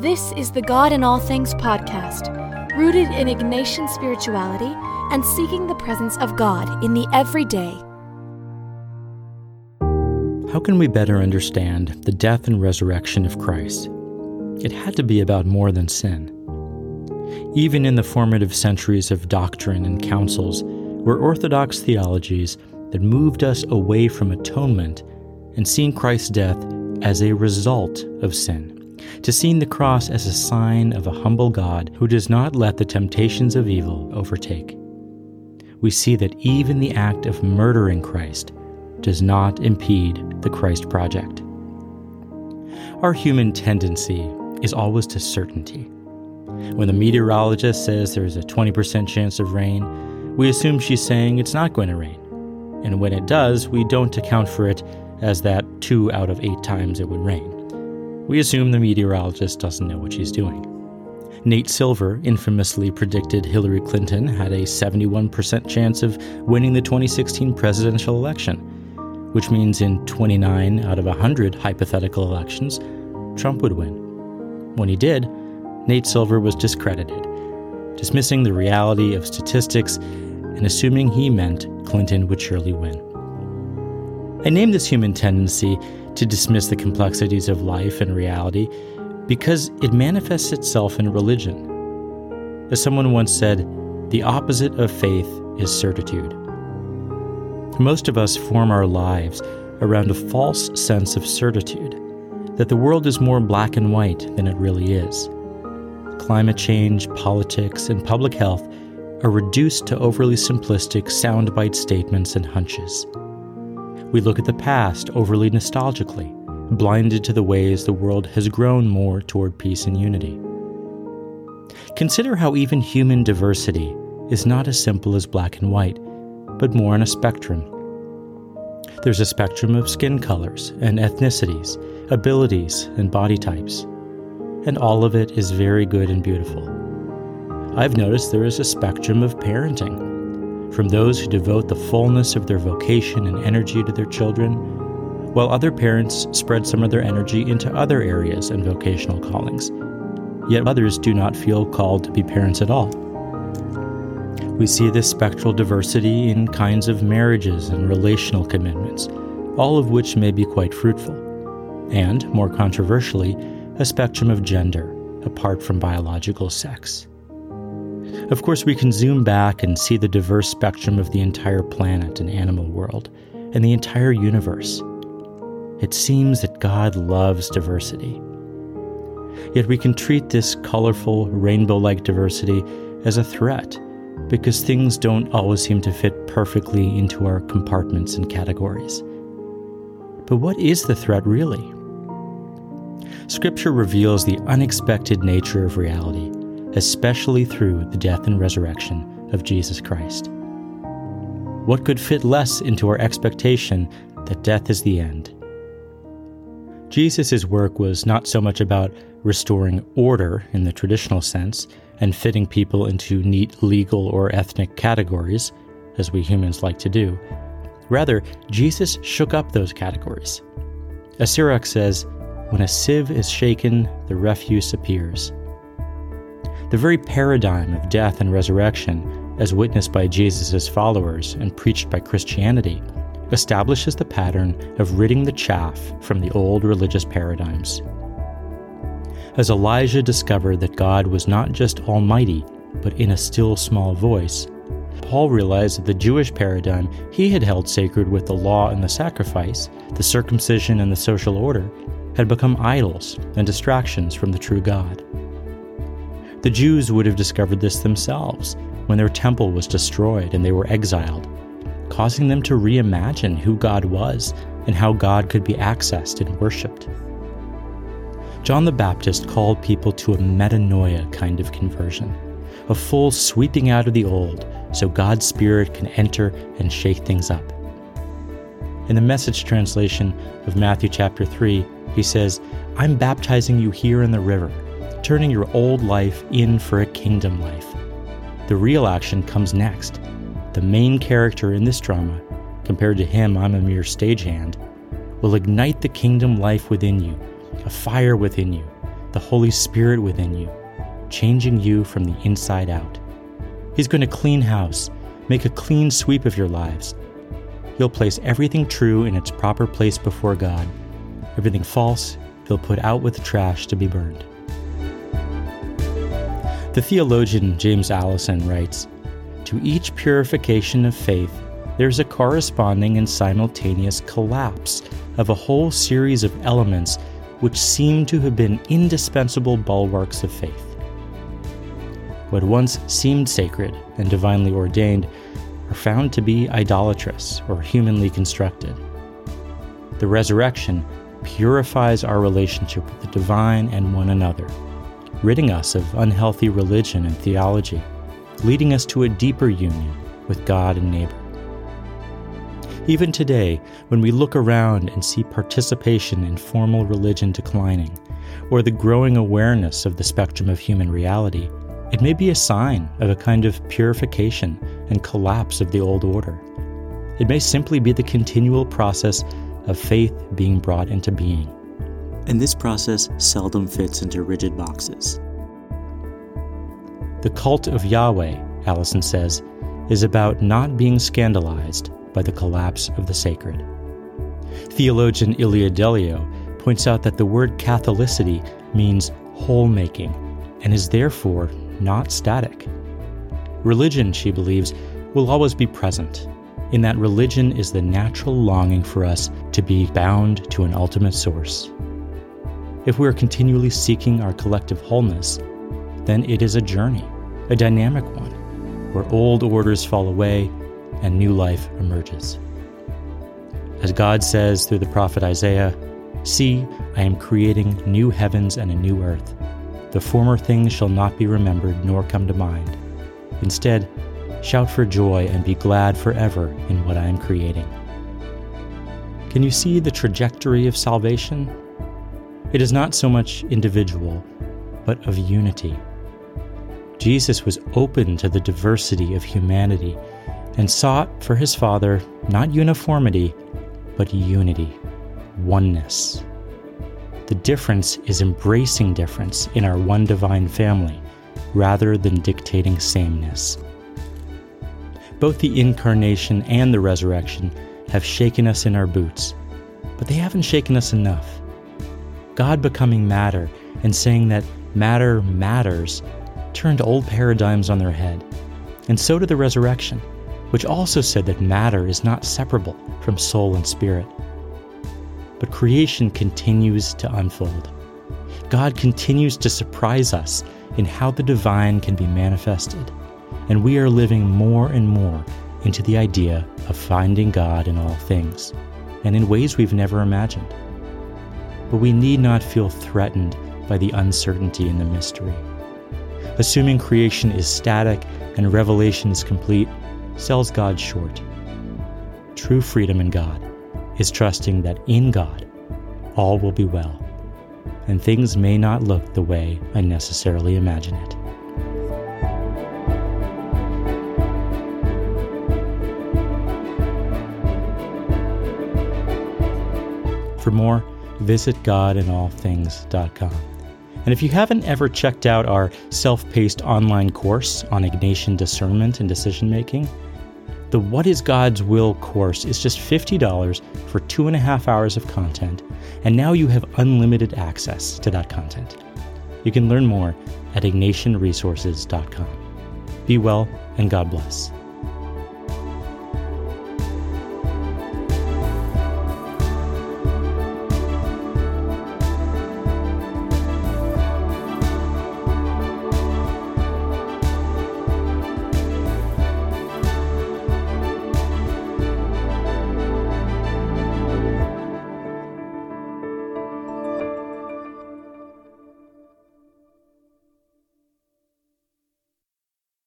This is the God in All Things podcast, rooted in Ignatian spirituality and seeking the presence of God in the everyday. How can we better understand the death and resurrection of Christ? It had to be about more than sin. Even in the formative centuries of doctrine and councils, were orthodox theologies that moved us away from atonement and seeing Christ's death as a result of sin to seeing the cross as a sign of a humble God who does not let the temptations of evil overtake. We see that even the act of murdering Christ does not impede the Christ project. Our human tendency is always to certainty. When the meteorologist says there is a 20% chance of rain, we assume she's saying it's not going to rain. And when it does, we don't account for it as that two out of eight times it would rain we assume the meteorologist doesn't know what she's doing. Nate Silver infamously predicted Hillary Clinton had a 71% chance of winning the 2016 presidential election, which means in 29 out of 100 hypothetical elections, Trump would win. When he did, Nate Silver was discredited, dismissing the reality of statistics and assuming he meant Clinton would surely win. I name this human tendency to dismiss the complexities of life and reality because it manifests itself in religion. As someone once said, the opposite of faith is certitude. Most of us form our lives around a false sense of certitude that the world is more black and white than it really is. Climate change, politics, and public health are reduced to overly simplistic soundbite statements and hunches. We look at the past overly nostalgically, blinded to the ways the world has grown more toward peace and unity. Consider how even human diversity is not as simple as black and white, but more on a spectrum. There's a spectrum of skin colors and ethnicities, abilities and body types, and all of it is very good and beautiful. I've noticed there is a spectrum of parenting from those who devote the fullness of their vocation and energy to their children, while other parents spread some of their energy into other areas and vocational callings. Yet others do not feel called to be parents at all. We see this spectral diversity in kinds of marriages and relational commitments, all of which may be quite fruitful. And, more controversially, a spectrum of gender, apart from biological sex. Of course, we can zoom back and see the diverse spectrum of the entire planet and animal world, and the entire universe. It seems that God loves diversity. Yet we can treat this colorful, rainbow like diversity as a threat because things don't always seem to fit perfectly into our compartments and categories. But what is the threat really? Scripture reveals the unexpected nature of reality especially through the death and resurrection of Jesus Christ. What could fit less into our expectation that death is the end? Jesus' work was not so much about restoring order in the traditional sense and fitting people into neat legal or ethnic categories, as we humans like to do. Rather, Jesus shook up those categories. As Sirach says, when a sieve is shaken, the refuse appears. The very paradigm of death and resurrection, as witnessed by Jesus' followers and preached by Christianity, establishes the pattern of ridding the chaff from the old religious paradigms. As Elijah discovered that God was not just almighty, but in a still small voice, Paul realized that the Jewish paradigm he had held sacred with the law and the sacrifice, the circumcision and the social order, had become idols and distractions from the true God. The Jews would have discovered this themselves when their temple was destroyed and they were exiled, causing them to reimagine who God was and how God could be accessed and worshiped. John the Baptist called people to a metanoia kind of conversion, a full sweeping out of the old so God's Spirit can enter and shake things up. In the message translation of Matthew chapter 3, he says, I'm baptizing you here in the river turning your old life in for a kingdom life. The real action comes next. The main character in this drama, compared to him, I'm a mere stagehand, will ignite the kingdom life within you, a fire within you, the Holy Spirit within you, changing you from the inside out. He's going to clean house, make a clean sweep of your lives. He'll place everything true in its proper place before God. Everything false, he'll put out with the trash to be burned. The theologian James Alison writes To each purification of faith, there's a corresponding and simultaneous collapse of a whole series of elements which seem to have been indispensable bulwarks of faith. What once seemed sacred and divinely ordained are found to be idolatrous or humanly constructed. The resurrection purifies our relationship with the divine and one another, ridding us of unhealthy religion and theology, leading us to a deeper union with God and neighbor. Even today, when we look around and see participation in formal religion declining, or the growing awareness of the spectrum of human reality, it may be a sign of a kind of purification and collapse of the old order. It may simply be the continual process of faith being brought into being. And this process seldom fits into rigid boxes. The cult of Yahweh, Alison says, is about not being scandalized by the collapse of the sacred. Theologian Ilia Delio points out that the word Catholicity means whole making and is therefore not static. Religion, she believes, will always be present, in that religion is the natural longing for us to be bound to an ultimate source. If we are continually seeking our collective wholeness, then it is a journey, a dynamic one, where old orders fall away and new life emerges. As God says through the prophet Isaiah, See, I am creating new heavens and a new earth. The former things shall not be remembered nor come to mind. Instead, shout for joy and be glad forever in what I am creating. Can you see the trajectory of salvation? It is not so much individual, but of unity. Jesus was open to the diversity of humanity and sought for his Father not uniformity, but unity, oneness. The difference is embracing difference in our one divine family rather than dictating sameness. Both the incarnation and the resurrection have shaken us in our boots, but they haven't shaken us enough. God becoming matter and saying that matter matters turned old paradigms on their head, and so did the resurrection which also said that matter is not separable from soul and spirit. But creation continues to unfold. God continues to surprise us in how the divine can be manifested, and we are living more and more into the idea of finding God in all things, and in ways we've never imagined. But we need not feel threatened by the uncertainty and the mystery. Assuming creation is static and revelation is complete sells God short. True freedom in God is trusting that in God all will be well, and things may not look the way I necessarily imagine it. For more, visit godinallthings.com. And if you haven't ever checked out our self paced online course on Ignatian discernment and decision making, the What is God's Will course is just $50 for two and a half hours of content, and now you have unlimited access to that content. You can learn more at ignatianresources.com. Be well, and God bless.